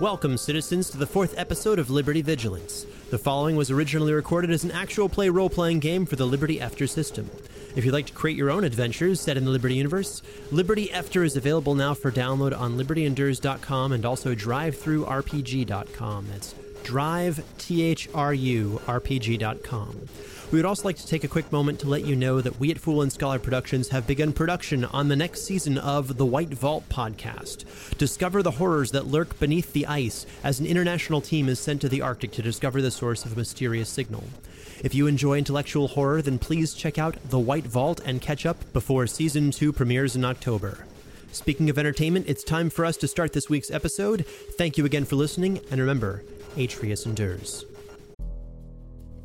Welcome, citizens, to the fourth episode of Liberty Vigilance. The following was originally recorded as an actual play role playing game for the Liberty After system. If you'd like to create your own adventures set in the Liberty universe, Liberty After is available now for download on libertyendures.com and also drivethrurpg.com. That's drive, T H R U, RPG.com. We would also like to take a quick moment to let you know that we at Fool and Scholar Productions have begun production on the next season of the White Vault podcast. Discover the horrors that lurk beneath the ice as an international team is sent to the Arctic to discover the source of a mysterious signal. If you enjoy intellectual horror, then please check out The White Vault and catch up before season 2 premieres in October. Speaking of entertainment, it's time for us to start this week's episode. Thank you again for listening, and remember, Atreus endures.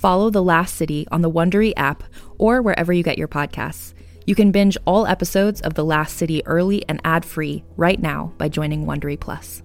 Follow The Last City on the Wondery app or wherever you get your podcasts. You can binge all episodes of The Last City early and ad-free right now by joining Wondery Plus.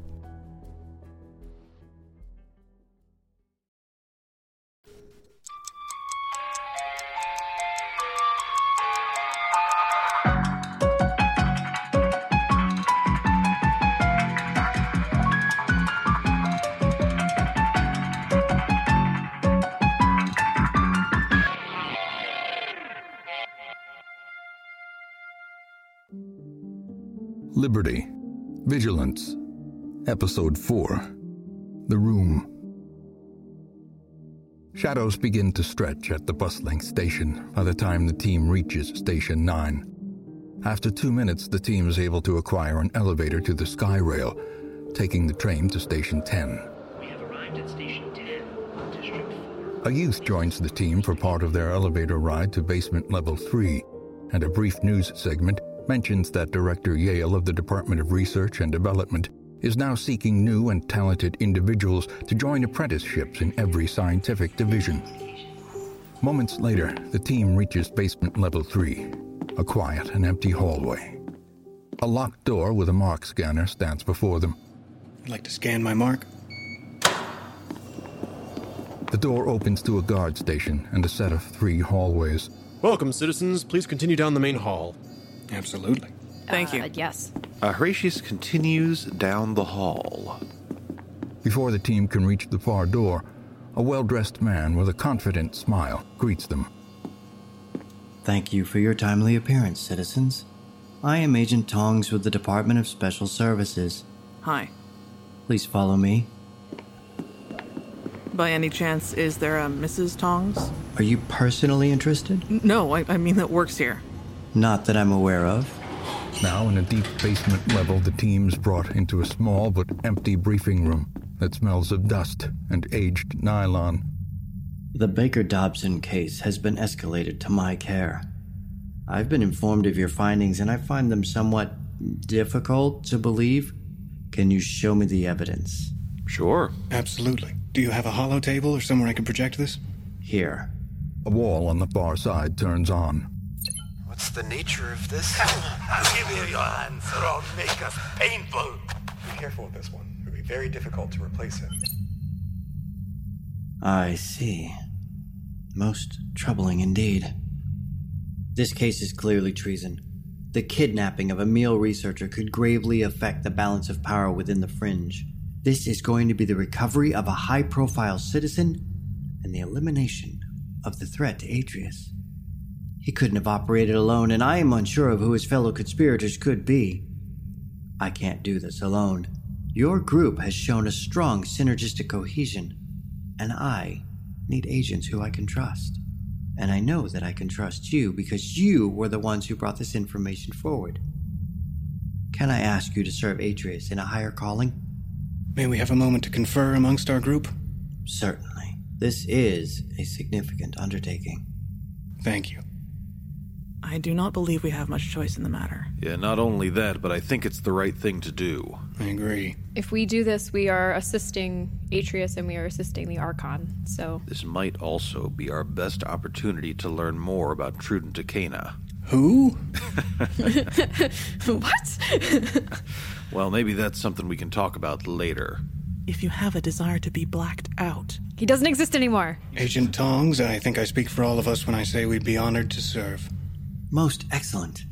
Liberty, Vigilance, Episode 4 The Room. Shadows begin to stretch at the bustling station by the time the team reaches Station 9. After two minutes, the team is able to acquire an elevator to the sky rail, taking the train to Station 10. We have arrived at Station 10, District 4. A youth joins the team for part of their elevator ride to basement level 3, and a brief news segment mentions that Director Yale of the Department of Research and Development is now seeking new and talented individuals to join apprenticeships in every scientific division. Moments later, the team reaches basement level 3, a quiet and empty hallway. A locked door with a mark scanner stands before them. I'd like to scan my mark. The door opens to a guard station and a set of three hallways. Welcome, citizens. Please continue down the main hall. Absolutely. Thank you. Uh, yes. Uh, Horatius continues down the hall. Before the team can reach the far door, a well dressed man with a confident smile greets them. Thank you for your timely appearance, citizens. I am Agent Tongs with the Department of Special Services. Hi. Please follow me. By any chance, is there a Mrs. Tongs? Are you personally interested? No, I, I mean that works here. Not that I'm aware of. Now, in a deep basement level, the team's brought into a small but empty briefing room that smells of dust and aged nylon. The Baker Dobbson case has been escalated to my care. I've been informed of your findings and I find them somewhat difficult to believe. Can you show me the evidence? Sure. Absolutely. Do you have a holo table or somewhere I can project this? Here. A wall on the far side turns on. What's the nature of this? I'll Give me your hands or I'll make us painful. Be careful with this one. It would be very difficult to replace him. I see. Most troubling indeed. This case is clearly treason. The kidnapping of a male researcher could gravely affect the balance of power within the fringe. This is going to be the recovery of a high profile citizen and the elimination of the threat to Atreus. He couldn't have operated alone, and I am unsure of who his fellow conspirators could be. I can't do this alone. Your group has shown a strong synergistic cohesion, and I need agents who I can trust. And I know that I can trust you because you were the ones who brought this information forward. Can I ask you to serve Atreus in a higher calling? May we have a moment to confer amongst our group? Certainly. This is a significant undertaking. Thank you. I do not believe we have much choice in the matter. Yeah, not only that, but I think it's the right thing to do. I agree. If we do this, we are assisting Atreus and we are assisting the Archon, so. This might also be our best opportunity to learn more about Truden Takena. Who? what? well, maybe that's something we can talk about later. If you have a desire to be blacked out, he doesn't exist anymore. Agent Tongs, I think I speak for all of us when I say we'd be honored to serve. Most excellent.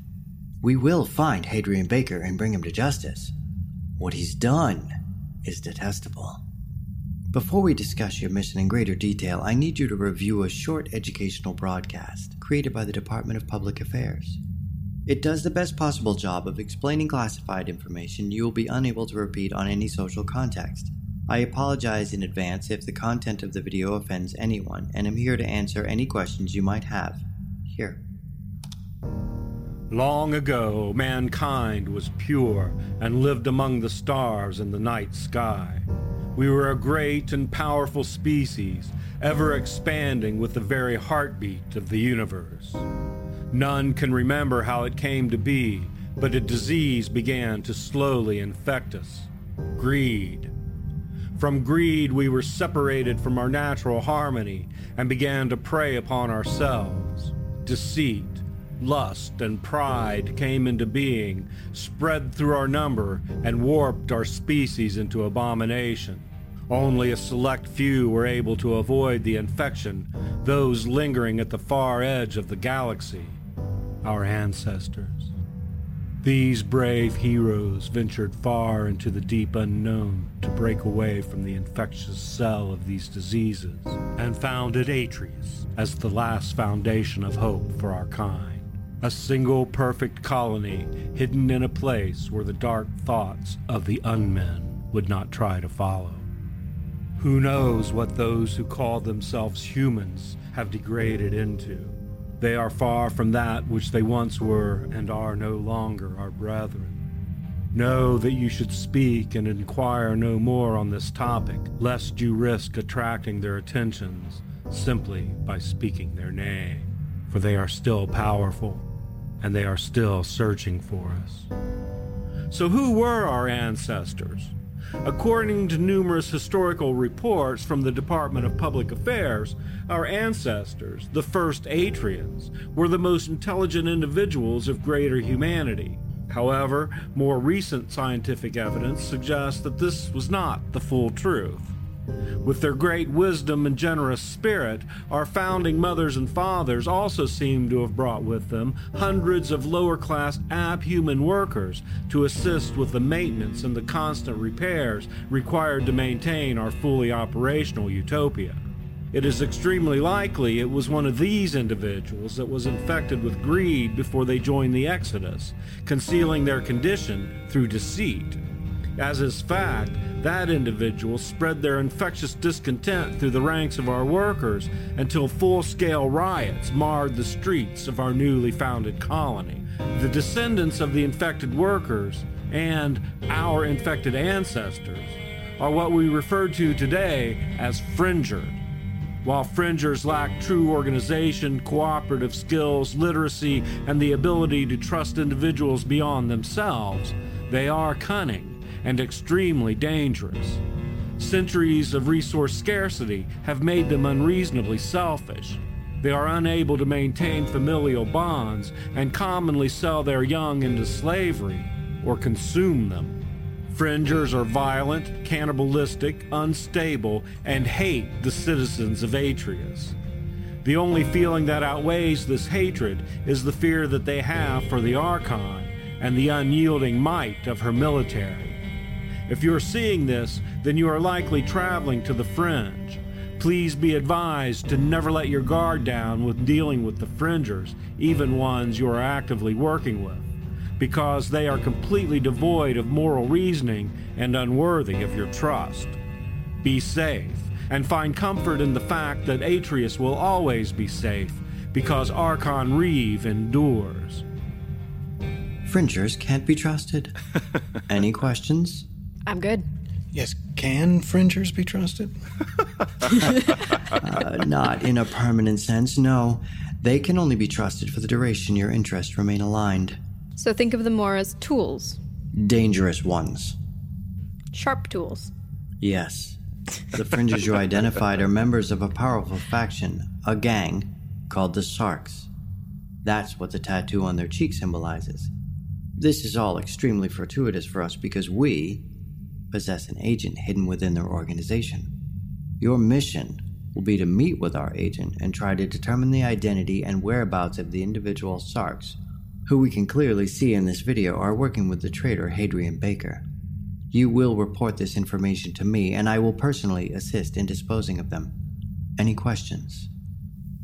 We will find Hadrian Baker and bring him to justice. What he's done is detestable. Before we discuss your mission in greater detail, I need you to review a short educational broadcast created by the Department of Public Affairs. It does the best possible job of explaining classified information you will be unable to repeat on any social context. I apologize in advance if the content of the video offends anyone, and am here to answer any questions you might have. Here. Long ago, mankind was pure and lived among the stars in the night sky. We were a great and powerful species, ever expanding with the very heartbeat of the universe. None can remember how it came to be, but a disease began to slowly infect us greed. From greed, we were separated from our natural harmony and began to prey upon ourselves. Deceit, lust, and pride came into being, spread through our number, and warped our species into abomination. Only a select few were able to avoid the infection, those lingering at the far edge of the galaxy, our ancestors. These brave heroes ventured far into the deep unknown to break away from the infectious cell of these diseases and founded Atreus as the last foundation of hope for our kind. A single perfect colony hidden in a place where the dark thoughts of the unmen would not try to follow. Who knows what those who call themselves humans have degraded into? They are far from that which they once were and are no longer our brethren. Know that you should speak and inquire no more on this topic, lest you risk attracting their attentions simply by speaking their name, for they are still powerful and they are still searching for us. So, who were our ancestors? According to numerous historical reports from the Department of Public Affairs, our ancestors, the first Atrians, were the most intelligent individuals of greater humanity. However, more recent scientific evidence suggests that this was not the full truth. With their great wisdom and generous spirit, our founding mothers and fathers also seem to have brought with them hundreds of lower class abhuman workers to assist with the maintenance and the constant repairs required to maintain our fully operational utopia. It is extremely likely it was one of these individuals that was infected with greed before they joined the Exodus, concealing their condition through deceit. As is fact, that individual spread their infectious discontent through the ranks of our workers until full scale riots marred the streets of our newly founded colony. The descendants of the infected workers and our infected ancestors are what we refer to today as fringers. While fringers lack true organization, cooperative skills, literacy, and the ability to trust individuals beyond themselves, they are cunning and extremely dangerous. Centuries of resource scarcity have made them unreasonably selfish. They are unable to maintain familial bonds and commonly sell their young into slavery or consume them. Fringers are violent, cannibalistic, unstable, and hate the citizens of Atreus. The only feeling that outweighs this hatred is the fear that they have for the Archon and the unyielding might of her military. If you're seeing this, then you are likely traveling to the fringe. Please be advised to never let your guard down with dealing with the Fringers, even ones you are actively working with, because they are completely devoid of moral reasoning and unworthy of your trust. Be safe, and find comfort in the fact that Atreus will always be safe, because Archon Reeve endures. Fringers can't be trusted. Any questions? I'm good. Yes, can fringers be trusted? uh, not in a permanent sense, no. They can only be trusted for the duration your interests remain aligned. So think of them more as tools. Dangerous ones. Sharp tools. Yes. The fringes you identified are members of a powerful faction, a gang, called the Sarks. That's what the tattoo on their cheek symbolizes. This is all extremely fortuitous for us because we possess an agent hidden within their organization. Your mission will be to meet with our agent and try to determine the identity and whereabouts of the individual Sarks, who we can clearly see in this video are working with the traitor Hadrian Baker. You will report this information to me, and I will personally assist in disposing of them. Any questions?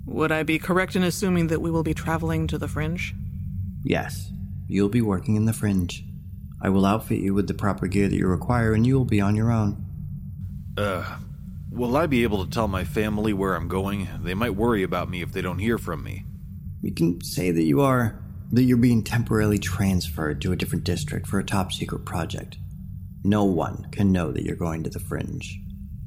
Would I be correct in assuming that we will be traveling to the Fringe? Yes, you'll be working in the Fringe. I will outfit you with the proper gear that you require, and you will be on your own. Uh, will I be able to tell my family where I'm going? They might worry about me if they don't hear from me. You can say that you are. that you're being temporarily transferred to a different district for a top secret project. No one can know that you're going to the Fringe.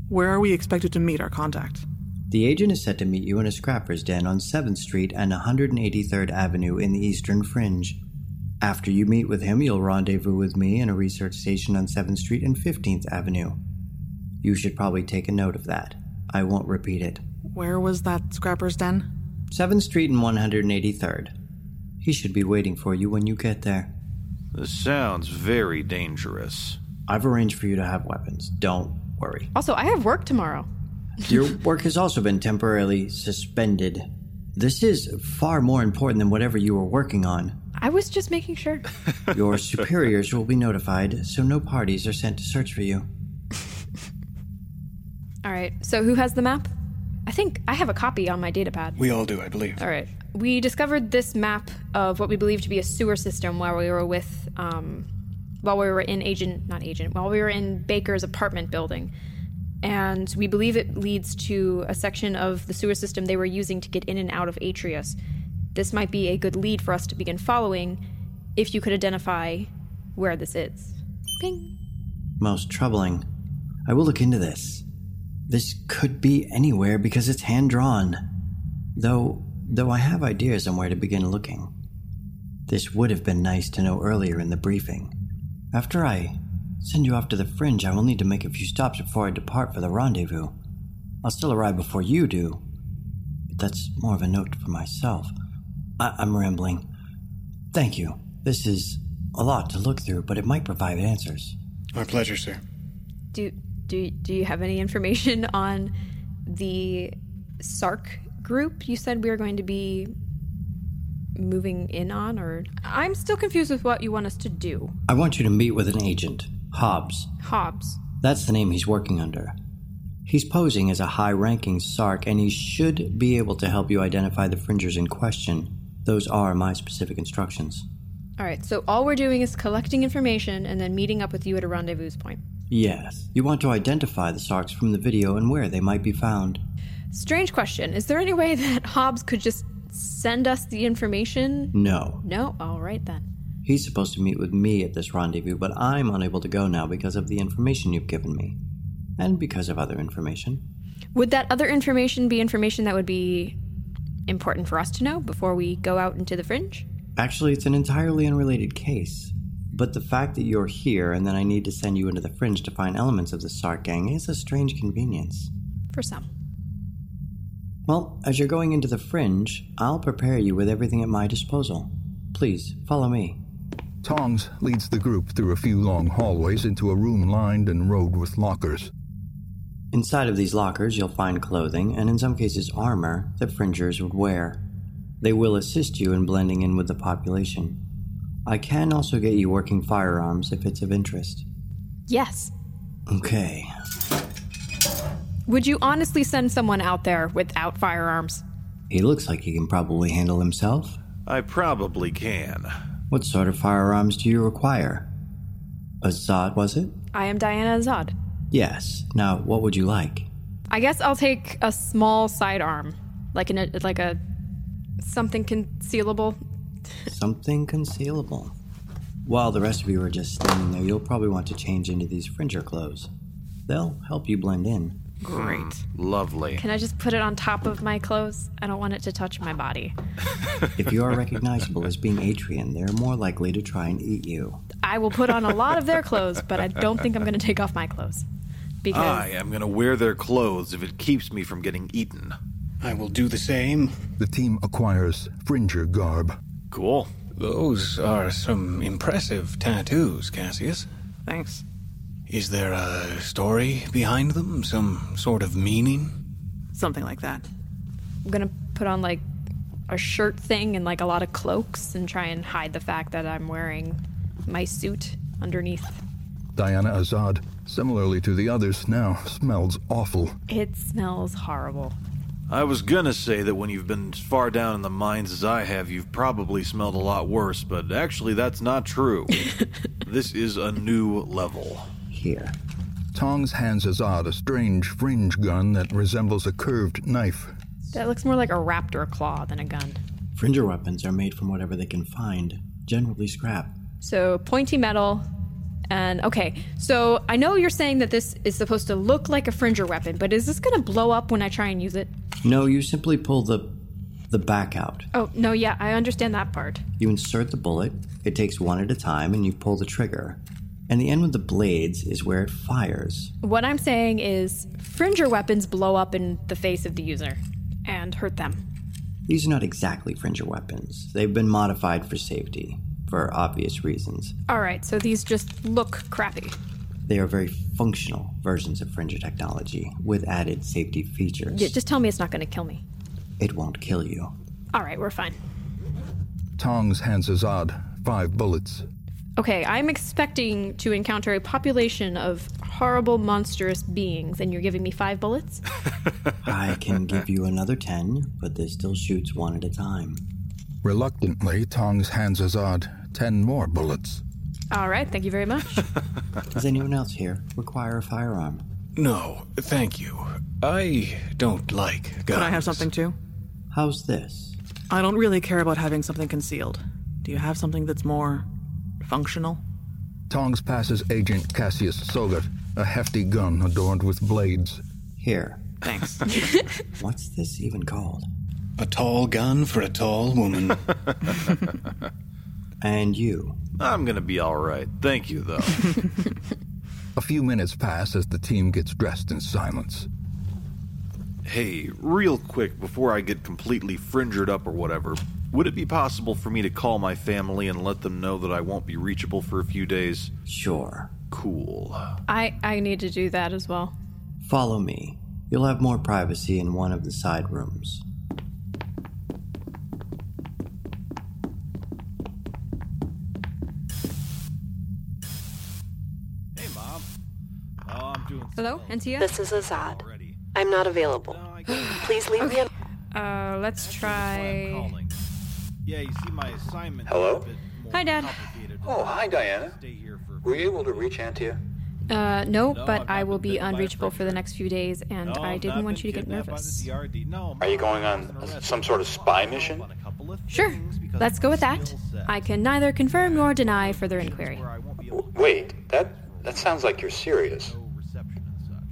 Where are we expected to meet our contact? The agent is set to meet you in a scrapper's den on 7th Street and 183rd Avenue in the Eastern Fringe. After you meet with him, you'll rendezvous with me in a research station on 7th Street and 15th Avenue. You should probably take a note of that. I won't repeat it. Where was that scrapper's den? 7th Street and 183rd. He should be waiting for you when you get there. This sounds very dangerous. I've arranged for you to have weapons. Don't worry. Also, I have work tomorrow. Your work has also been temporarily suspended. This is far more important than whatever you were working on. I was just making sure. Your superiors will be notified, so no parties are sent to search for you. All right, so who has the map? I think I have a copy on my datapad. We all do, I believe. All right. We discovered this map of what we believe to be a sewer system while we were with, um, while we were in Agent, not Agent, while we were in Baker's apartment building. And we believe it leads to a section of the sewer system they were using to get in and out of Atreus. This might be a good lead for us to begin following if you could identify where this is. Ping. Most troubling. I will look into this. This could be anywhere because it's hand drawn. Though though I have ideas on where to begin looking. This would have been nice to know earlier in the briefing. After I send you off to the fringe, I will need to make a few stops before I depart for the rendezvous. I'll still arrive before you do. But that's more of a note for myself. I- I'm rambling. Thank you. This is a lot to look through, but it might provide answers. My pleasure, sir. Do do do you have any information on the Sark group you said we were going to be moving in on or I'm still confused with what you want us to do. I want you to meet with an agent, Hobbs. Hobbs. That's the name he's working under. He's posing as a high ranking Sark, and he should be able to help you identify the fringers in question. Those are my specific instructions. All right, so all we're doing is collecting information and then meeting up with you at a rendezvous point. Yes. You want to identify the Sarks from the video and where they might be found. Strange question. Is there any way that Hobbs could just send us the information? No. No? All right then. He's supposed to meet with me at this rendezvous, but I'm unable to go now because of the information you've given me. And because of other information. Would that other information be information that would be important for us to know before we go out into the fringe? Actually, it's an entirely unrelated case. But the fact that you're here and then I need to send you into the fringe to find elements of the Sark gang is a strange convenience. For some. Well, as you're going into the fringe, I'll prepare you with everything at my disposal. Please, follow me. Tongs leads the group through a few long hallways into a room lined and rowed with lockers. Inside of these lockers, you'll find clothing, and in some cases, armor that fringers would wear. They will assist you in blending in with the population. I can also get you working firearms if it's of interest. Yes. Okay. Would you honestly send someone out there without firearms? He looks like he can probably handle himself. I probably can. What sort of firearms do you require? Azad, was it? I am Diana Azad. Yes. Now, what would you like? I guess I'll take a small sidearm, like an like a something concealable. Something concealable. While the rest of you are just standing there, you'll probably want to change into these fringer clothes. They'll help you blend in. Great. Hmm. Lovely. Can I just put it on top of my clothes? I don't want it to touch my body. If you are recognizable as being Atrian, they're more likely to try and eat you. I will put on a lot of their clothes, but I don't think I'm going to take off my clothes. Because I am going to wear their clothes if it keeps me from getting eaten. I will do the same. The team acquires Fringer garb. Cool. Those are some impressive tattoos, Cassius. Thanks. Is there a story behind them? Some sort of meaning? Something like that. I'm going to put on like a shirt thing and like a lot of cloaks and try and hide the fact that I'm wearing my suit underneath. Diana Azad, similarly to the others, now smells awful. It smells horrible. I was gonna say that when you've been as far down in the mines as I have, you've probably smelled a lot worse, but actually that's not true. this is a new level. Here. Tongs hands Azad a strange fringe gun that resembles a curved knife. That looks more like a raptor claw than a gun. Fringer weapons are made from whatever they can find, generally scrap. So pointy metal. And okay, so I know you're saying that this is supposed to look like a fringer weapon, but is this going to blow up when I try and use it? No, you simply pull the the back out. Oh, no, yeah, I understand that part. You insert the bullet, it takes one at a time, and you pull the trigger. And the end with the blades is where it fires. What I'm saying is fringer weapons blow up in the face of the user and hurt them. These are not exactly Fringer weapons. They've been modified for safety, for obvious reasons. All right, so these just look crappy. They are very functional versions of Fringer technology with added safety features. Yeah, just tell me it's not going to kill me. It won't kill you. All right, we're fine. Tongs hands Azad five bullets. Okay, I'm expecting to encounter a population of horrible, monstrous beings, and you're giving me five bullets? I can give you another ten, but this still shoots one at a time. Reluctantly, Tongs hands Azad ten more bullets. All right, thank you very much. Does anyone else here require a firearm? No, thank you. I don't like guns. Can I have something too? How's this? I don't really care about having something concealed. Do you have something that's more functional? Tongs passes Agent Cassius Tsogot a hefty gun adorned with blades. Here. Thanks. What's this even called? A tall gun for a tall woman. and you? I'm gonna be alright. Thank you, though. A few minutes pass as the team gets dressed in silence. hey, real quick, before I get completely fringered up or whatever, would it be possible for me to call my family and let them know that I won't be reachable for a few days? Sure. Cool. I, I need to do that as well. Follow me. You'll have more privacy in one of the side rooms. Hello, Antia? This is Azad. I'm not available. Please leave me. A- Uh, let's try. Yeah, you see, my assignment. Hello? Hi, Dad. Oh, hi, Diana. Were you able to reach Antia? Uh, no, but I will be unreachable for the next few days, and I didn't want you to get nervous. Are you going on some sort of spy mission? Sure, let's go with that. I can neither confirm nor deny further inquiry. Wait, that that sounds like you're serious.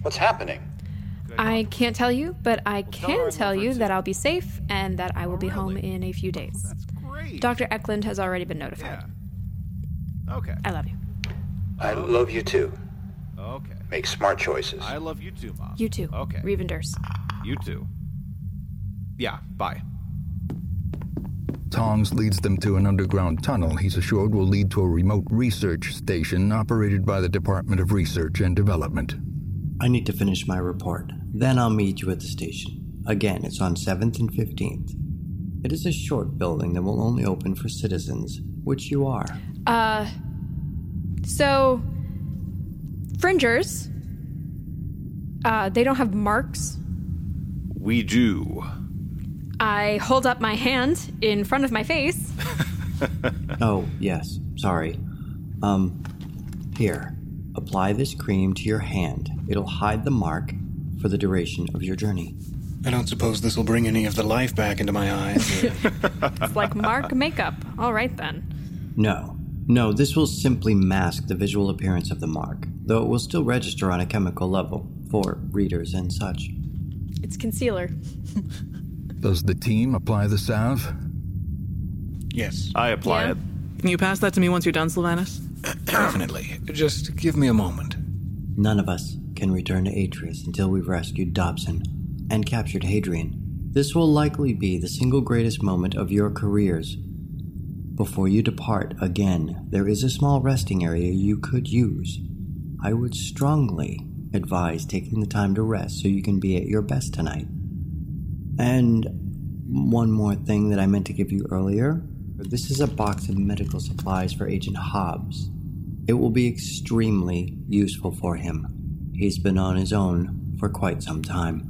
What's happening? I can't tell you, but I can tell you that I'll be safe and that I will be home in a few days. Dr. Eklund has already been notified. Okay. I love you. I love you too. Okay. Make smart choices. I love you too, Mom. You too. Okay. Reeve endures. You too. Yeah, bye. Tongs leads them to an underground tunnel he's assured will lead to a remote research station operated by the Department of Research and Development. I need to finish my report. Then I'll meet you at the station. Again, it's on 7th and 15th. It is a short building that will only open for citizens, which you are. Uh, so, Fringers, Uh, they don't have marks. We do. I hold up my hand in front of my face. oh, yes. Sorry. Um, here. Apply this cream to your hand. It'll hide the mark for the duration of your journey. I don't suppose this will bring any of the life back into my eyes. it's like mark makeup. All right then. No. No, this will simply mask the visual appearance of the mark, though it will still register on a chemical level for readers and such. It's concealer. Does the team apply the salve? Yes. I apply Yeah. it. Can you pass that to me once you're done, Sylvanus? Definitely. Just give me a moment. None of us can return to Atreus until we've rescued Dobbson and captured Hadrian. This will likely be the single greatest moment of your careers. Before you depart again, there is a small resting area you could use. I would strongly advise taking the time to rest so you can be at your best tonight. And one more thing that I meant to give you earlier this is a box of medical supplies for Agent Hobbs. It will be extremely useful for him. He's been on his own for quite some time.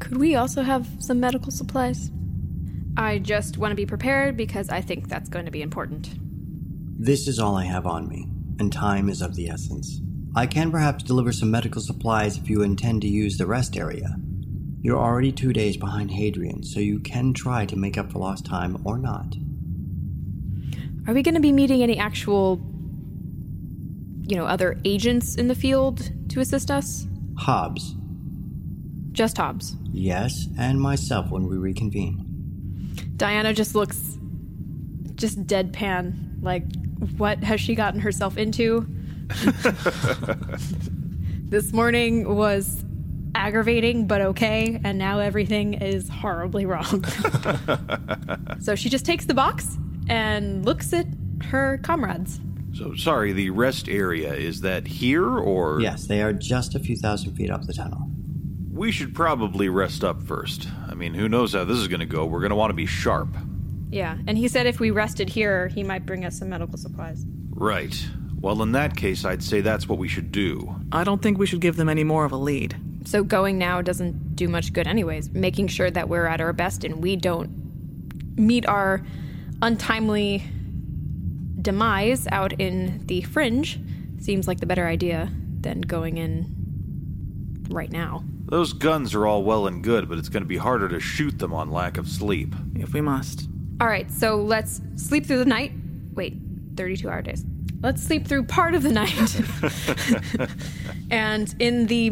Could we also have some medical supplies? I just want to be prepared because I think that's going to be important. This is all I have on me, and time is of the essence. I can perhaps deliver some medical supplies if you intend to use the rest area. You're already two days behind Hadrian, so you can try to make up for lost time or not. Are we going to be meeting any actual, you know, other agents in the field to assist us? Hobbs, Just Hobbs. yes, and myself when we reconvene. Diana just looks just deadpan. Like, what has she gotten herself into? this morning was aggravating but okay, and now everything is horribly wrong. so she just takes the box and looks at her comrades. So, sorry, the rest area, is that here or? Yes, they are just a few thousand feet up the tunnel. We should probably rest up first. I mean, who knows how this is going to go? We're going to want to be sharp. Yeah, and he said if we rested here, he might bring us some medical supplies. Right. Well, in that case, I'd say that's what we should do. I don't think we should give them any more of a lead. So going now doesn't do much good, anyways. Making sure that we're at our best and we don't meet our untimely demise out in the fringe seems like the better idea than going in right now. Those guns are all well and good, but it's going to be harder to shoot them on lack of sleep. If we must. All right, so let's sleep through the night. Wait, 32 hour days. Let's sleep through part of the night. and in the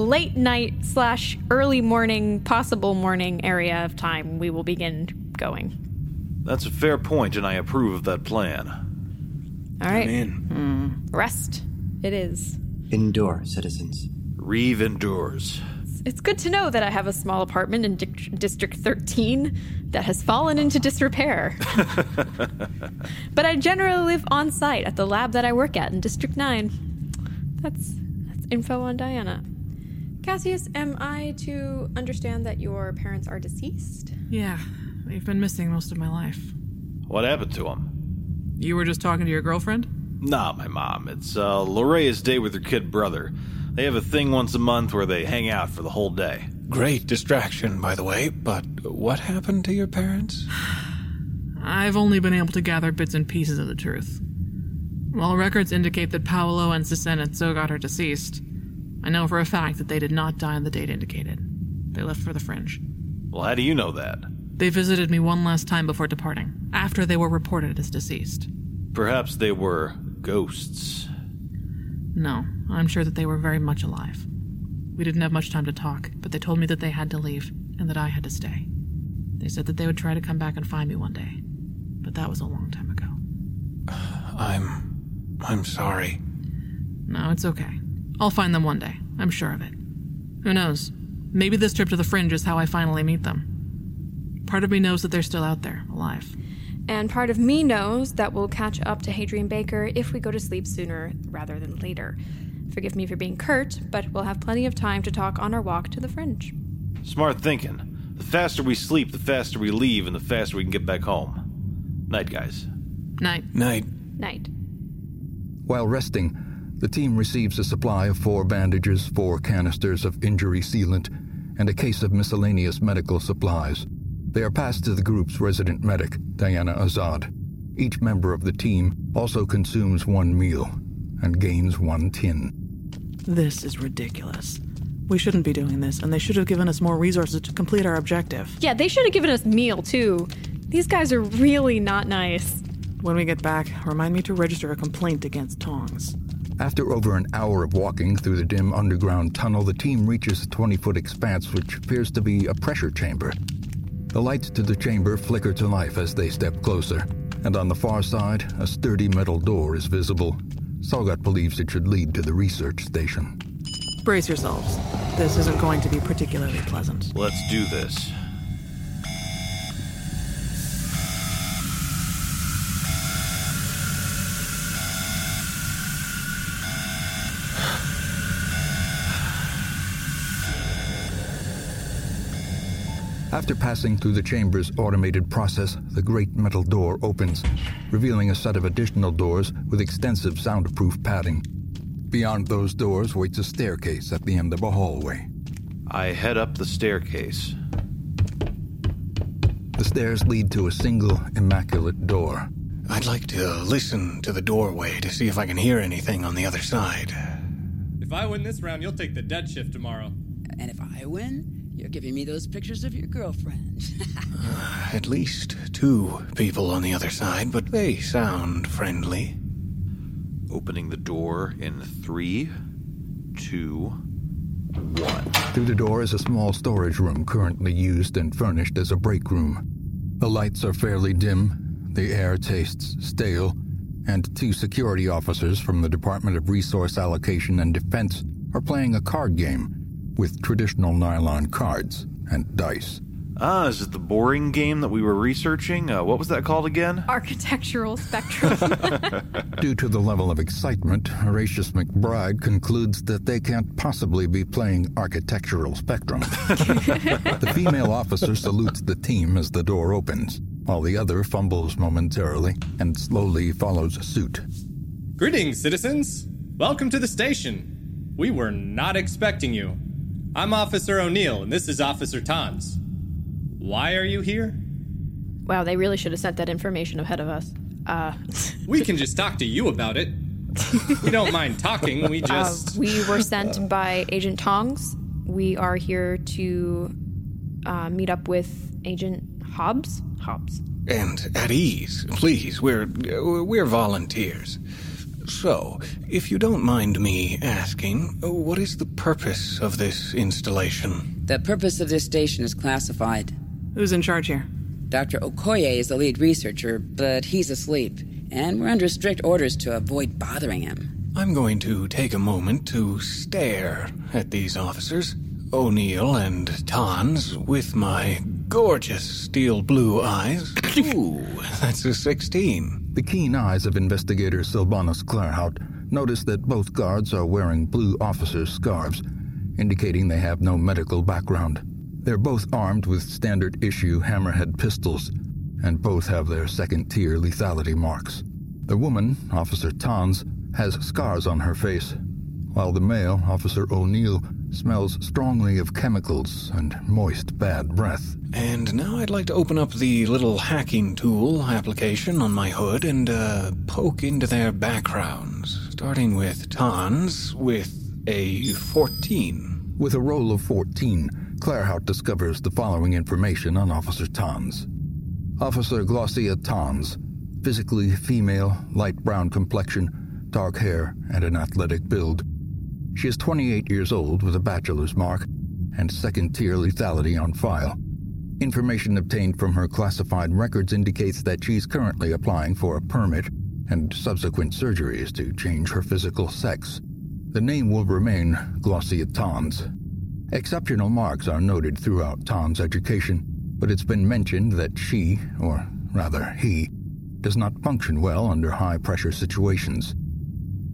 late night slash early morning, possible morning area of time, we will begin going. That's a fair point, and I approve of that plan. All right. in. Hmm. Rest. It is. Endure, citizens. Reeve endures. It's good to know that I have a small apartment in Dic- District 13 that has fallen into disrepair. but I generally live on site at the lab that I work at in District 9. That's that's info on Diana. Cassius, am I to understand that your parents are deceased? Yeah, they've been missing most of my life. What happened to them? You were just talking to your girlfriend? Nah, my mom. It's uh, Lorea's day with her kid brother. They have a thing once a month where they hang out for the whole day. Great distraction, by the way, but what happened to your parents? I've only been able to gather bits and pieces of the truth. While records indicate that Paolo and Cisenazzo got her deceased, I know for a fact that they did not die on the date indicated. They left for the fringe. Well, how do you know that? They visited me one last time before departing, after they were reported as deceased. Perhaps they were ghosts. No, I'm sure that they were very much alive. We didn't have much time to talk, but they told me that they had to leave and that I had to stay. They said that they would try to come back and find me one day, but that was a long time ago. I'm. I'm sorry. No, it's okay. I'll find them one day. I'm sure of it. Who knows? Maybe this trip to the fringe is how I finally meet them. Part of me knows that they're still out there, alive. And part of me knows that we'll catch up to Hadrian Baker if we go to sleep sooner rather than later. Forgive me for being curt, but we'll have plenty of time to talk on our walk to the fringe. Smart thinking. The faster we sleep, the faster we leave, and the faster we can get back home. Night, guys. Night. Night. Night. While resting, The team receives a supply of four bandages, four canisters of injury sealant, and a case of miscellaneous medical supplies. They are passed to the group's resident medic, Diana Azad. Each member of the team also consumes one meal and gains one tin. This is ridiculous. We shouldn't be doing this, and they should have given us more resources to complete our objective. Yeah, they should have given us meal too. These guys are really not nice. When we get back, remind me to register a complaint against Tongs. After over an hour of walking through the dim underground tunnel, the team reaches a 20 foot expanse which appears to be a pressure chamber. The lights to the chamber flicker to life as they step closer, and on the far side, a sturdy metal door is visible. Tsogot believes it should lead to the research station. Brace yourselves. This isn't going to be particularly pleasant. Let's do this. After passing through the chamber's automated process, the great metal door opens, revealing a set of additional doors with extensive soundproof padding. Beyond those doors waits a staircase at the end of a hallway. I head up the staircase. The stairs lead to a single, immaculate door. I'd like to uh, listen to the doorway to see if I can hear anything on the other side. If I win this round, you'll take the dead shift tomorrow. And if I win, you're giving me those pictures of your girlfriend. uh, at least two people on the other side, but they sound friendly. Opening the door in three, two, one. Through the door is a small storage room currently used and furnished as a break room. The lights are fairly dim, the air tastes stale, and two security officers from the Department of Resource Allocation and Defense are playing a card game with traditional nylon cards and dice. Ah, is it the boring game that we were researching? Uh, what was that called again? Architectural Spectrum. Due to the level of excitement, Horatius McBride concludes that they can't possibly be playing Architectural Spectrum. the female officer salutes the team as the door opens, while the other fumbles momentarily and slowly follows suit. Greetings, citizens! Welcome to the station. We were not expecting you. I'm Officer O'Neill, and this is Officer Tons. Why are you here? Wow, they really should have sent that information ahead of us. Uh, we can just talk to you about it. we don't mind talking, we just. Uh, we were sent by Agent Tongs. We are here to uh, meet up with Agent Hobbs. Hobbs. And at ease, please. We're we're volunteers. So, if you don't mind me asking, what is the purpose of this installation? The purpose of this station is classified. Who's in charge here? Dr. Okoye is the lead researcher, but he's asleep, and we're under strict orders to avoid bothering him. I'm going to take a moment to stare at these officers, O'Neill and Tons, with my gorgeous steel blue eyes. Ooh, that's a 16. The keen eyes of investigator Sylvanus Claerhaut notice that both guards are wearing blue officer's scarves, indicating they have no medical background. They're both armed with standard issue hammerhead pistols, and both have their second tier lethality marks. The woman, Officer Tons, has scars on her face, while the male, Officer O'Neill, smells strongly of chemicals and moist bad breath. And now I'd like to open up the little hacking tool application on my hood and uh, poke into their backgrounds, starting with Tons with a 14. With a roll of 14, Claerhaut discovers the following information on Officer Tons. Officer Glossia Tons, physically female, light brown complexion, dark hair, and an athletic build. She is 28 years old with a bachelor's mark and second tier lethality on file. Information obtained from her classified records indicates that she's currently applying for a permit and subsequent surgeries to change her physical sex. The name will remain Glossia Tons. Exceptional marks are noted throughout Tons' education, but it's been mentioned that she, or rather he, does not function well under high pressure situations.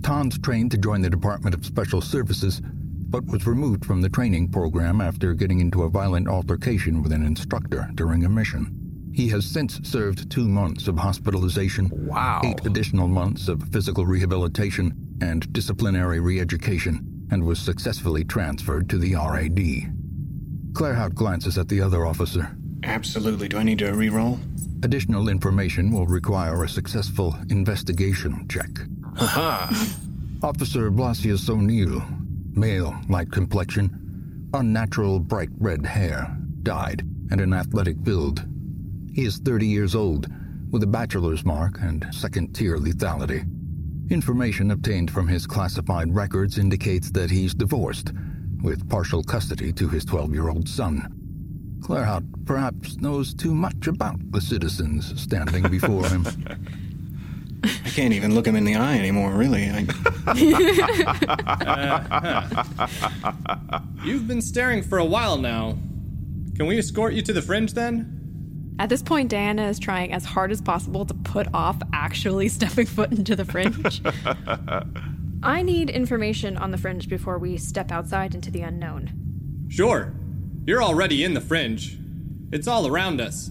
Tons trained to join the Department of Special Services, but was removed from the training program after getting into a violent altercation with an instructor during a mission. He has since served two months of hospitalization, wow. eight additional months of physical rehabilitation, and disciplinary re education and was successfully transferred to the RAD. Claerhaut glances at the other officer. Absolutely. Do I need to re-roll? Additional information will require a successful investigation check. Aha! Officer Blasius O'Neill, male, light complexion, unnatural bright red hair, dyed, and an athletic build. He is 30 years old, with a bachelor's mark and second tier lethality. Information obtained from his classified records indicates that he's divorced, with partial custody to his 12 year old son. Claerhaut perhaps knows too much about the citizens standing before him. I can't even look him in the eye anymore, really. I... You've been staring for a while now. Can we escort you to the fringe then? At this point, Diana is trying as hard as possible to put off actually stepping foot into the fringe. I need information on the fringe before we step outside into the unknown. Sure. You're already in the fringe. It's all around us.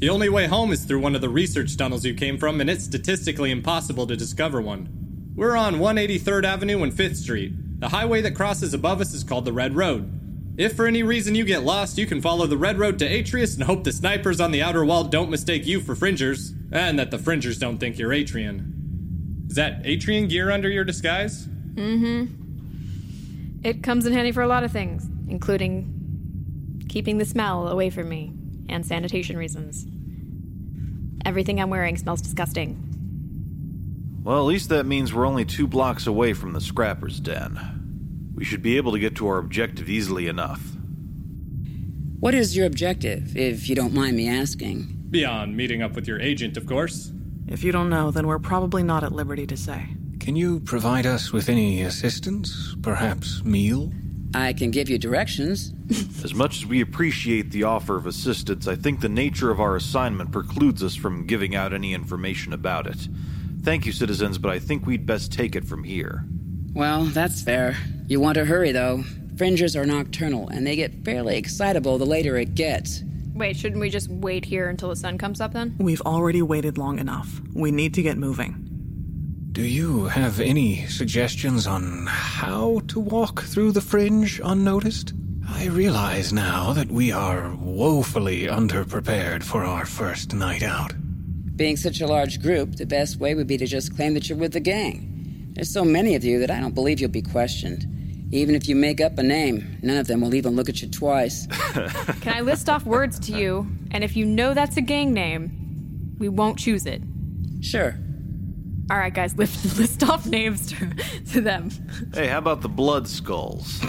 The only way home is through one of the research tunnels you came from, and it's statistically impossible to discover one. We're on 183rd Avenue and 5th Street. The highway that crosses above us is called the Red Road. If for any reason you get lost, you can follow the Red Road to Atreus and hope the snipers on the outer wall don't mistake you for Fringers, and that the Fringers don't think you're Atrian. Is that Atrian gear under your disguise? Mm hmm. It comes in handy for a lot of things, including keeping the smell away from me and sanitation reasons. Everything I'm wearing smells disgusting. Well, at least that means we're only two blocks away from the scrapper's den. We should be able to get to our objective easily enough. What is your objective, if you don't mind me asking? Beyond meeting up with your agent, of course. If you don't know, then we're probably not at liberty to say. Can you provide us with any assistance? Perhaps meal? I can give you directions. as much as we appreciate the offer of assistance, I think the nature of our assignment precludes us from giving out any information about it. Thank you, citizens, but I think we'd best take it from here. Well, that's fair. You want to hurry, though. Fringers are nocturnal, and they get fairly excitable the later it gets. Wait, shouldn't we just wait here until the sun comes up then? We've already waited long enough. We need to get moving. Do you have any suggestions on how to walk through the fringe unnoticed? I realize now that we are woefully underprepared for our first night out. Being such a large group, the best way would be to just claim that you're with the gang. There's so many of you that I don't believe you'll be questioned. Even if you make up a name, none of them will even look at you twice. Can I list off words to you? And if you know that's a gang name, we won't choose it. Sure. All right, guys, list, list off names to, to them. Hey, how about the Blood Skulls?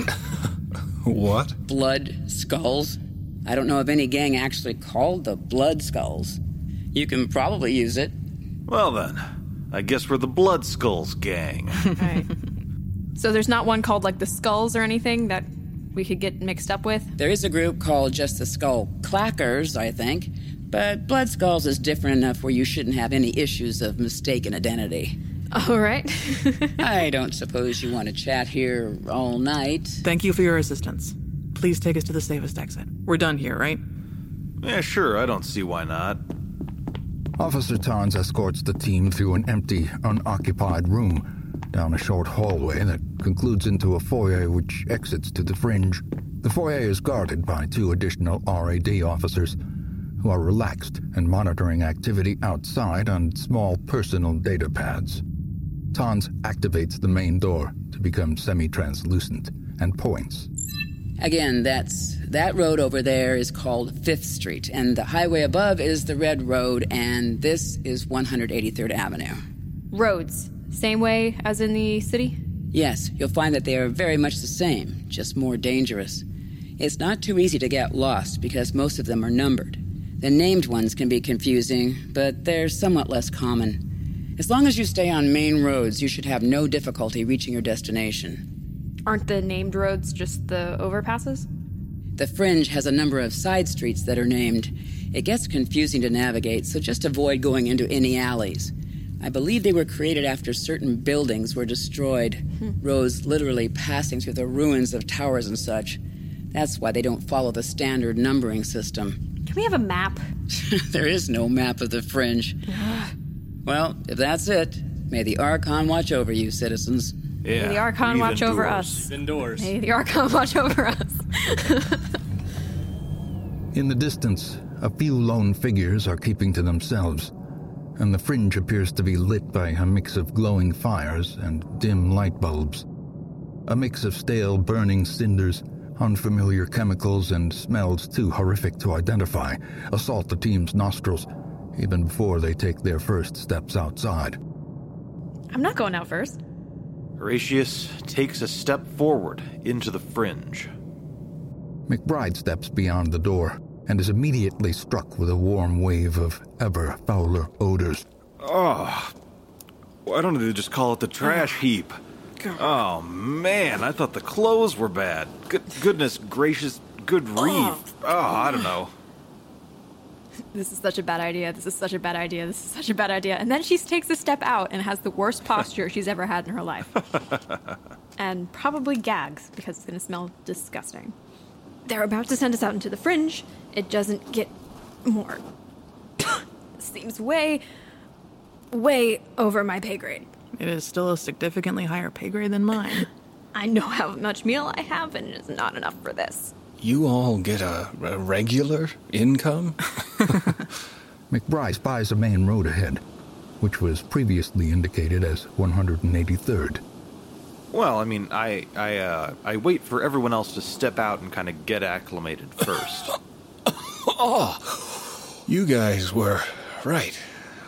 what? Blood Skulls? I don't know of any gang actually called the Blood Skulls. You can probably use it. Well, then. I guess we're the Blood Skulls gang. right. So there's not one called like the Skulls or anything that we could get mixed up with? There is a group called just the Skull Clackers, I think. But Blood Skulls is different enough where you shouldn't have any issues of mistaken identity. All right. I don't suppose you want to chat here all night. Thank you for your assistance. Please take us to the safest exit. We're done here, right? Yeah, sure. I don't see why not. Officer Tongs escorts the team through an empty, unoccupied room, down a short hallway that concludes into a foyer which exits to the fringe. The foyer is guarded by two additional RAD officers who are relaxed and monitoring activity outside on small personal data pads. Tongs activates the main door to become semi translucent and points. Again, that's that road over there is called 5th Street, and the highway above is the Red Road, and this is 183rd Avenue. Roads, same way as in the city? Yes, you'll find that they are very much the same, just more dangerous. It's not too easy to get lost because most of them are numbered. The named ones can be confusing, but they're somewhat less common. As long as you stay on main roads, you should have no difficulty reaching your destination. Aren't the named roads just the overpasses? The fringe has a number of side streets that are named. It gets confusing to navigate, so just avoid going into any alleys. I believe they were created after certain buildings were destroyed, hmm. roads literally passing through the ruins of towers and such. That's why they don't follow the standard numbering system. Can we have a map? there is no map of the fringe. well, if that's it, May the Archon watch over you, citizens. Yeah, May the Archon watch over us. Indoors. May the Archon watch over us. In the distance, a few lone figures are keeping to themselves, and the fringe appears to be lit by a mix of glowing fires and dim light bulbs. A mix of stale, burning cinders, unfamiliar chemicals, and smells too horrific to identify assault the team's nostrils even before they take their first steps outside. I'm not going out first. Horatius takes a step forward into the fringe. McBride steps beyond the door and is immediately struck with a warm wave of ever fouler odors. Oh, why don't they just call it the trash heap? Oh man, I thought the clothes were bad. Good, goodness gracious, good oh. reef. Oh, I don't know. This is such a bad idea. This is such a bad idea. This is such a bad idea. And then she takes a step out and has the worst posture she's ever had in her life. and probably gags because it's going to smell disgusting. They're about to send us out into the fringe. It doesn't get more. seems way, way over my pay grade. It is still a significantly higher pay grade than mine. I know how much meal I have, and it is not enough for this. You all get a, a regular income? McBride spies a main road ahead, which was previously indicated as 183rd. Well, I mean, I I uh, I wait for everyone else to step out and kind of get acclimated first. oh, you guys were right.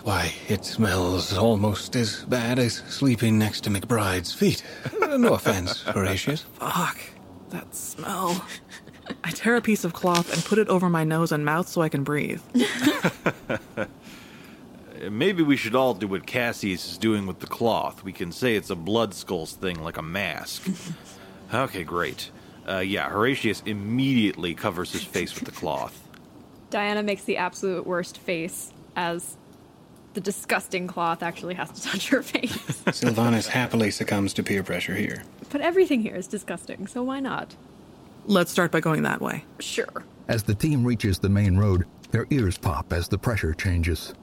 Why, it smells almost as bad as sleeping next to McBride's feet. No offense, Horatius. Fuck. That smell. I tear a piece of cloth and put it over my nose and mouth so I can breathe. Maybe we should all do what Cassius is doing with the cloth. We can say it's a blood skulls thing, like a mask. okay, great. Uh, yeah, Horatius immediately covers his face with the cloth. Diana makes the absolute worst face as the disgusting cloth actually has to touch her face. Sylvanus happily succumbs to peer pressure here. but everything here is disgusting, so why not? Let's start by going that way. Sure. As the team reaches the main road, their ears pop as the pressure changes.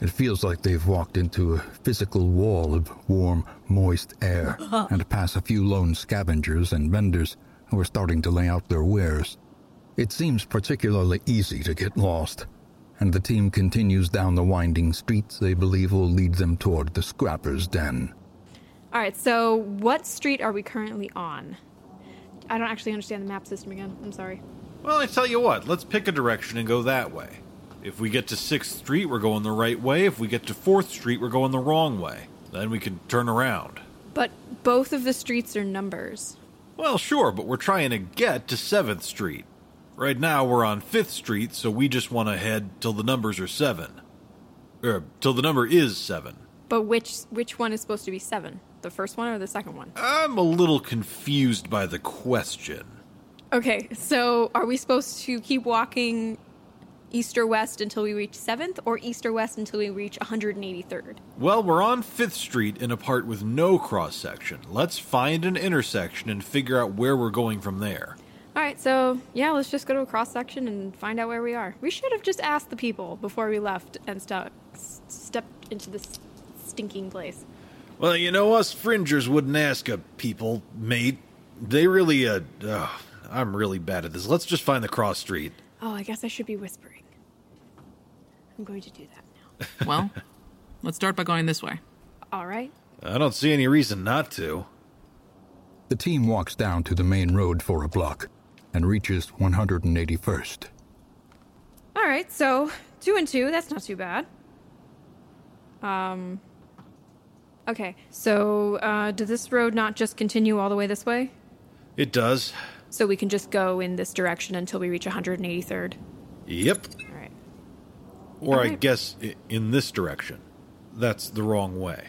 It feels like they've walked into a physical wall of warm, moist air and pass a few lone scavengers and vendors who are starting to lay out their wares. It seems particularly easy to get lost, and the team continues down the winding streets they believe will lead them toward the scrapper's den. All right, so what street are we currently on? I don't actually understand the map system again. I'm sorry. Well, I tell you what, let's pick a direction and go that way. If we get to 6th Street, we're going the right way. If we get to 4th Street, we're going the wrong way. Then we can turn around. But both of the streets are numbers. Well, sure, but we're trying to get to 7th Street. Right now, we're on 5th Street, so we just want to head till the numbers are 7. Er, till the number is 7. But which which one is supposed to be 7? The first one or the second one? I'm a little confused by the question. Okay, so are we supposed to keep walking east or west until we reach 7th or east or west until we reach 183rd? Well, we're on 5th Street in a part with no cross section. Let's find an intersection and figure out where we're going from there. All right, so yeah, let's just go to a cross section and find out where we are. We should have just asked the people before we left and stu- s- stepped into this stinking place. Well, you know, us fringers wouldn't ask a people, mate. They really, uh, ugh, I'm really bad at this. Let's just find the cross street. Oh, I guess I should be whispering. I'm going to do that now. Well, let's start by going this way. All right. I don't see any reason not to. The team walks down to the main road for a block and reaches 181st. All right, so two and two. That's not too bad. Um. Okay, so uh, does this road not just continue all the way this way? It does. So we can just go in this direction until we reach 183rd. Yep. All right. Or I guess in this direction. That's the wrong way.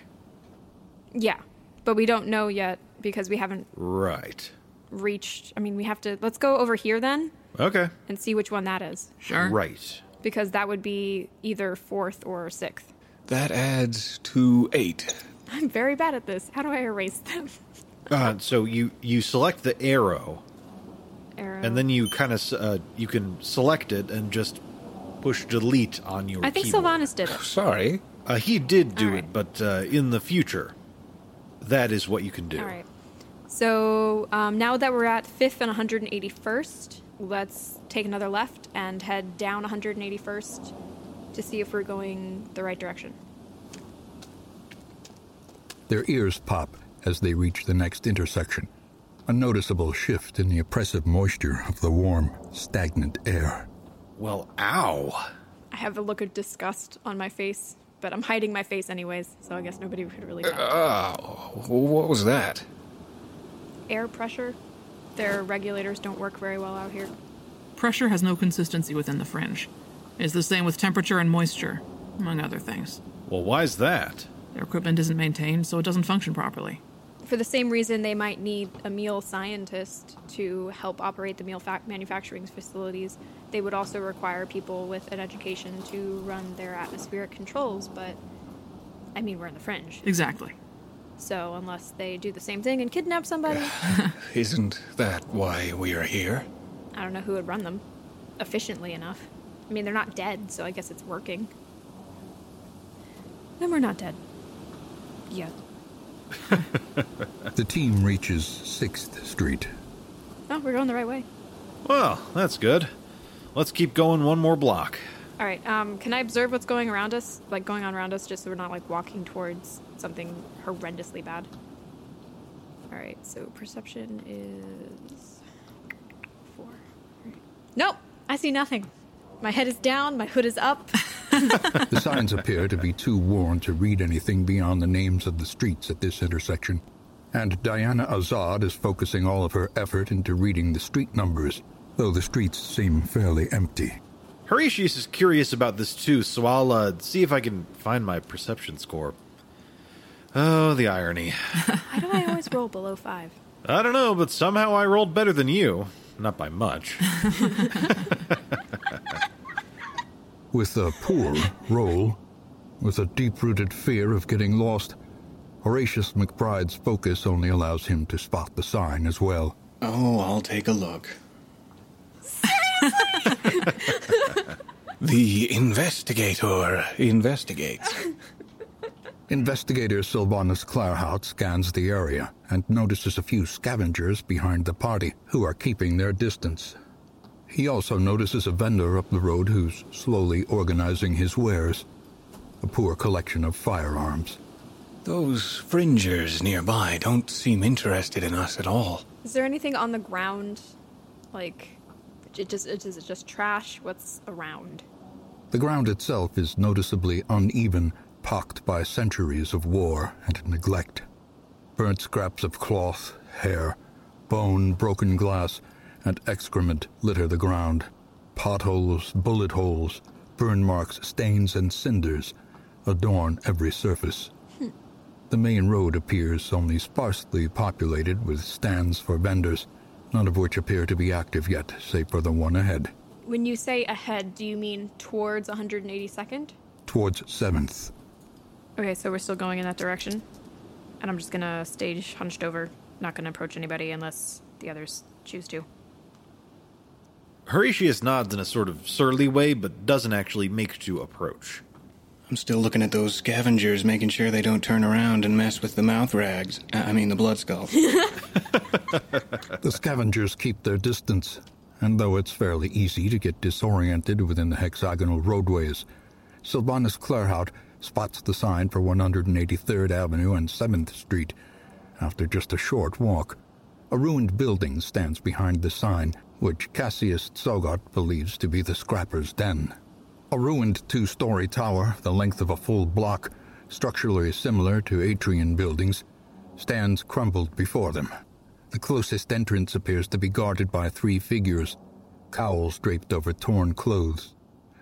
Yeah, but we don't know yet because we haven't Right. Reached. I mean, we have to. Let's go over here then Okay. and see which one that is. Sure. Right. Because that would be either fourth or sixth. That adds to eight. I'm very bad at this. How do I erase them? Uh, so you you select the arrow, Arrow. and then you kind of uh, you can select it and just push delete on your. I think keyboard. Sylvanus did it. Sorry, Uh, he did do it, but uh, in the future, that is what you can do. All right. So um, now that we're at 5th and 181st, let's take another left and head down 181st to see if we're going the right direction. Their ears pop as they reach the next intersection, a noticeable shift in the oppressive moisture of the warm, stagnant air. Well, ow. I have a look of disgust on my face, but I'm hiding my face anyways, so I guess nobody could really know. Oh, what was that? Air pressure. Their regulators don't work very well out here. Pressure has no consistency within the fringe. It's the same with temperature and moisture, among other things. Well, why's that? Their equipment isn't maintained, so it doesn't function properly. For the same reason, they might need a meal scientist to help operate the meal fa- manufacturing facilities. They would also require people with an education to run their atmospheric controls, but I mean, we're in the fringe. Exactly. So, unless they do the same thing and kidnap somebody, Isn't that why we are here? I don't know who would run them efficiently enough. I mean, they're not dead, so I guess it's working. And we're not dead. Yet. The team reaches 6th Street. Oh, we're going the right way. Well, that's good. Let's keep going one more block. All right. Um, can I observe what's going around us, like going on around us, just so we're not like walking towards something horrendously bad? All right. So perception is four. Nope. I see nothing. My head is down. My hood is up. The signs appear to be too worn to read anything beyond the names of the streets at this intersection, and Diana Azad is focusing all of her effort into reading the street numbers, though the streets seem fairly empty. Horatius is curious about this too, so I'll uh, see if I can find my perception score. Oh, the irony. Why do I always roll below five? I don't know, but somehow I rolled better than you. Not by much. With a poor roll, with a deep rooted fear of getting lost, Horatius McBride's focus only allows him to spot the sign as well. Oh, I'll take a look. the investigator investigates. Investigator Sylvanus Claerhaut scans the area and notices a few scavengers behind the party who are keeping their distance. He also notices a vendor up the road who's slowly organizing his wares. A poor collection of firearms. Those fringers nearby don't seem interested in us at all. Is there anything on the ground? Like, it just it, is just trash? What's around? The ground itself is noticeably uneven, pocked by centuries of war and neglect. Burnt scraps of cloth, hair, bone, broken glass, and excrement litter the ground. Potholes, bullet holes, burn marks, stains, and cinders adorn every surface. The main road appears only sparsely populated with stands for vendors, none of which appear to be active yet, save for the one ahead. When you say ahead, do you mean towards 182nd? Towards 7th. Okay, so we're still going in that direction. And I'm just gonna stage hunched over, not gonna approach anybody unless the others choose to. Horatius nods in a sort of surly way, but doesn't actually make to approach. I'm still looking at those scavengers, making sure they don't turn around and mess with the mouth rags. I mean, the blood skulls. The scavengers keep their distance, and though it's fairly easy to get disoriented within the hexagonal roadways, Sylvanus Claerhaut spots the sign for 183rd Avenue and 7th Street after just a short walk. A ruined building stands behind the sign, which Cassius Tsogot believes to be the scrapper's den. A ruined two story tower, the length of a full block, structurally similar to Atrian buildings, stands crumbled before them. The closest entrance appears to be guarded by three figures, cowls draped over torn clothes.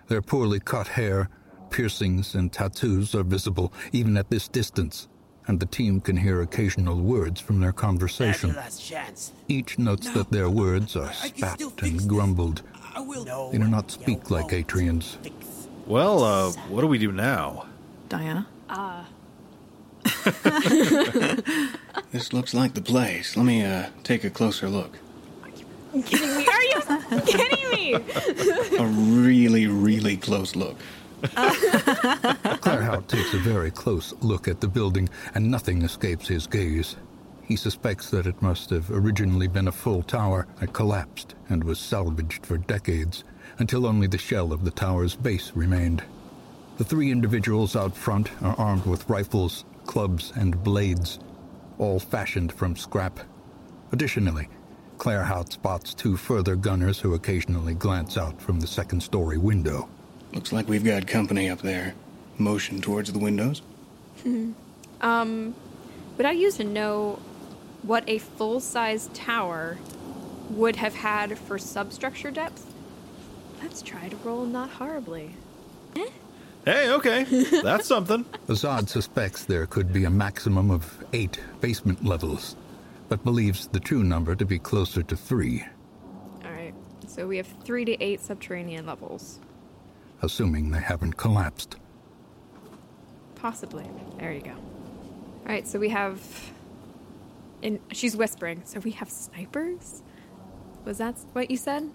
Their poorly cut hair, piercings, and tattoos are visible even at this distance, and the team can hear occasional words from their conversation. Each notes that their words are spat and grumbled. I will. They do not speak like Atrians. Well, uh, what do we do now? Diana? Ah. this looks like the place. Let me uh, take a closer look. Are you kidding me? Are you kidding me? A really, really close look. Claerhaut takes a very close look at the building, and nothing escapes his gaze. He suspects that it must have originally been a full tower that collapsed and was salvaged for decades, until only the shell of the tower's base remained. The three individuals out front are armed with rifles, clubs, and blades, all fashioned from scrap. Additionally, Claerhaut spots two further gunners who occasionally glance out from the second story window. Looks like we've got company up there. Motion towards the windows. Hmm. um, would I use to know what a full-size tower would have had for substructure depth? Let's try to roll not horribly. Eh? Hey, okay. That's something. Azad suspects there could be a maximum of eight basement levels, but believes the true number to be closer to three, All right. So we have three to eight subterranean levels, assuming they haven't collapsed. possibly. There you go. All right. So we have. And she's whispering. So we have snipers. Was that what you said?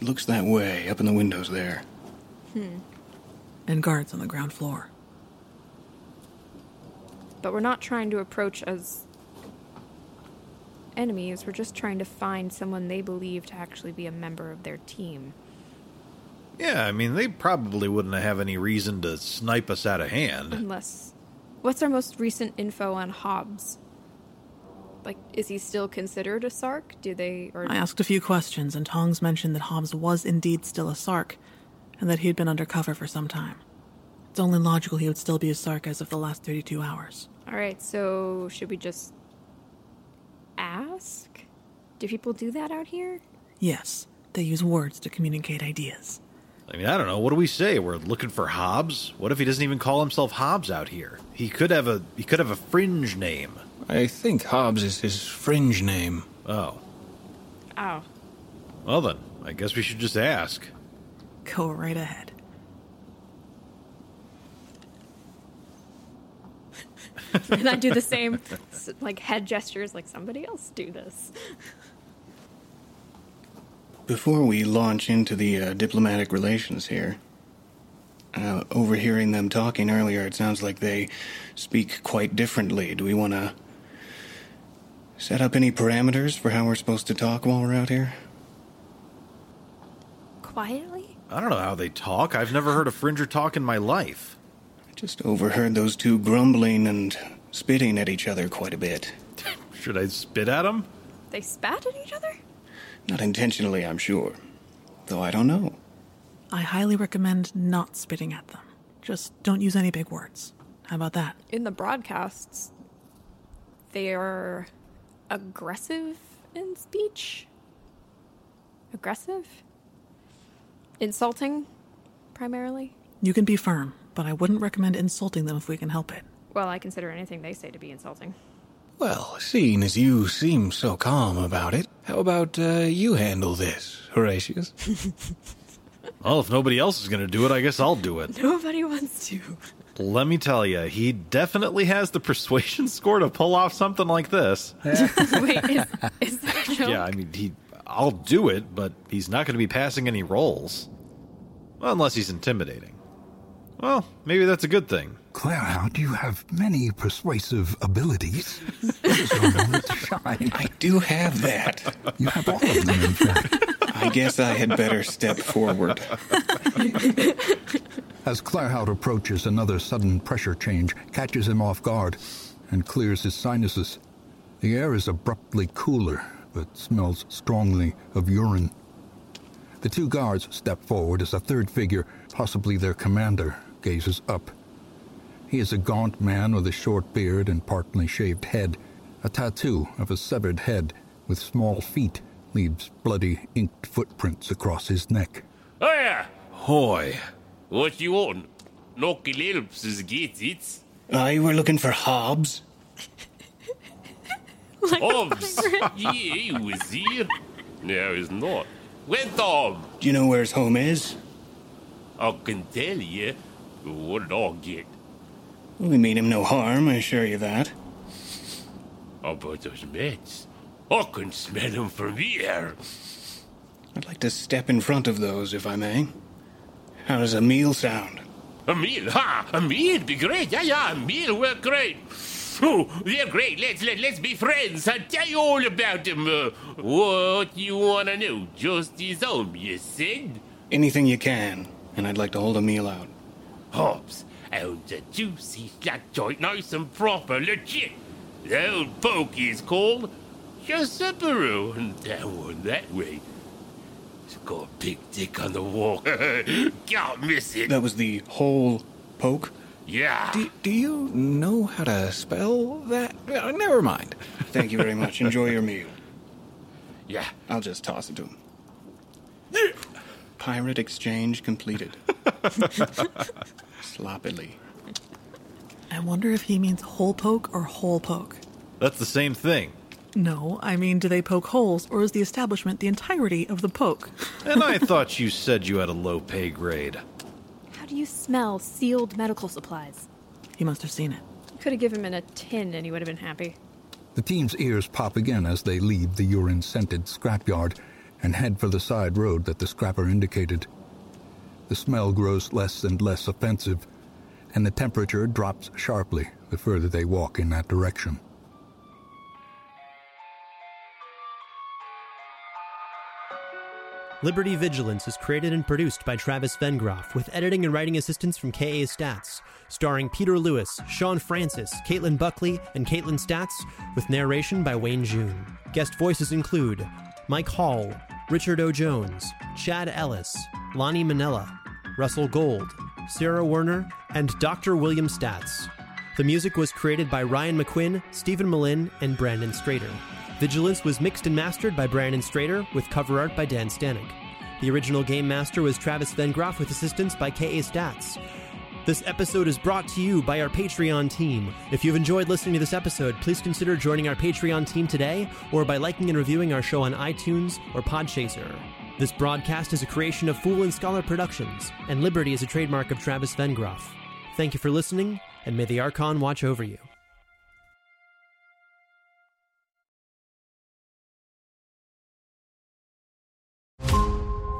It looks that way, up in the windows there. Hmm. And guards on the ground floor. But we're not trying to approach as enemies. We're just trying to find someone they believe to actually be a member of their team. Yeah, I mean, they probably wouldn't have any reason to snipe us out of hand. Unless. What's our most recent info on Hobbs? Like, is he still considered a Sark? Do they. Or I asked a few questions, and Tongs mentioned that Hobbs was indeed still a Sark, and that he had been undercover for some time. It's only logical he would still be a Sark as of the last 32 hours. Alright, so should we just. ask? Do people do that out here? Yes, they use words to communicate ideas. I mean, I don't know. What do we say? We're looking for Hobbs. What if he doesn't even call himself Hobbs out here? He could have a he could have a fringe name. I think Hobbs is his fringe name. Oh, Oh. well then, I guess we should just ask. Go right ahead. and I do the same, like, head gestures, like somebody else do this. Before we launch into the uh, diplomatic relations here, uh, overhearing them talking earlier, it sounds like they speak quite differently. Do we want to set up any parameters for how we're supposed to talk while we're out here? Quietly? I don't know how they talk. I've never heard a Fringer talk in my life. I just overheard those two grumbling and spitting at each other quite a bit. Should I spit at them? They spat at each other? Not intentionally, I'm sure. Though I don't know. I highly recommend not spitting at them. Just don't use any big words. How about that? In the broadcasts, they are aggressive in speech. Aggressive? Insulting, primarily? You can be firm, but I wouldn't recommend insulting them if we can help it. Well, I consider anything they say to be insulting. Well, seeing as you seem so calm about it, how about uh, you handle this, Horatius? Well, if nobody else is going to do it, I guess I'll do it. Nobody wants to. Let me tell you, he definitely has the persuasion score to pull off something like this. Wait, is, is that a joke? Yeah, I mean, he. I'll do it, but he's not going to be passing any rolls. Well, unless he's intimidating. Well, maybe that's a good thing. Claerhaut, you have many persuasive abilities. This is your moment to shine. I do have that. You have all of them, in fact. I guess I had better step forward. As Claerhaut approaches, another sudden pressure change catches him off guard and clears his sinuses. The air is abruptly cooler, but smells strongly of urine. The two guards step forward as a third figure, possibly their commander, gazes up. He is a gaunt man with a short beard and partly shaved head. A tattoo of a severed head with small feet leaves bloody inked footprints across his neck. Hiya! Hoy. What you want? Nocky Lilps get it. Aye, we're looking for Hobbs. Hobbs! yeah, he was here. No, he's not. Where Tom? Do you know where his home is? I can tell you. What did I get? We mean him no harm, I assure you that. How about those meds? I can smell them from here. I'd like to step in front of those, if I may. How does a meal sound? A meal? Ha! A meal be great. Yeah, yeah, a meal work great. They're great. Let's let, let's be friends. I'll tell you all about them. Uh, what you wanna know? Just his home, you said? Anything you can, and I'd like to hold a meal out. Hobbs, owns a juicy flat joint, nice and proper, legit. The old poke is called Josephero, and down one that way. It's got a big dick on the wall. Can't miss it. That was the whole poke? Yeah. Do, do you know how to spell that? Uh, never mind. Thank you very much. Enjoy your meal. Yeah. I'll just toss it to him. Pirate exchange completed. Sloppily. I wonder if he means hole poke or hole poke. That's the same thing. No, I mean, do they poke holes, or is the establishment the entirety of the poke? And I thought you said you had a low pay grade. How do you smell sealed medical supplies? He must have seen it. Could have given him in a tin and he would have been happy. The team's ears pop again as they leave the urine scented scrapyard and head for the side road that the scrapper indicated. The smell grows less and less offensive, and the temperature drops sharply the further they walk in that direction. Liberty Vigilance is created and produced by Travis Vengroff, with editing and writing assistance from KA Statz, starring Peter Lewis, Sean Francis, Caitlin Buckley, and Kaitlin Statz, with narration by Wayne June. Guest voices include Mike Hall, Richard O. Jones, Chad Ellis, Lonnie Manella, Russell Gold, Sarah Werner, and Dr. William Statz. The music was created by Ryan McQuinn, Steven Melin, and Brandon Strader. Vigilance was mixed and mastered by Brandon Strader, with cover art by Dan Stanek. The original game master was Travis Van Vengroff, with assistance by KA Statz. This episode is brought to you by our Patreon team. If you've enjoyed listening to this episode, please consider joining our Patreon team today or by liking and reviewing our show on iTunes or Podchaser. This broadcast is a creation of Fool and Scholar Productions, and Liberty is a trademark of Travis Vengroff. Thank you for listening, and may the Archon watch over you.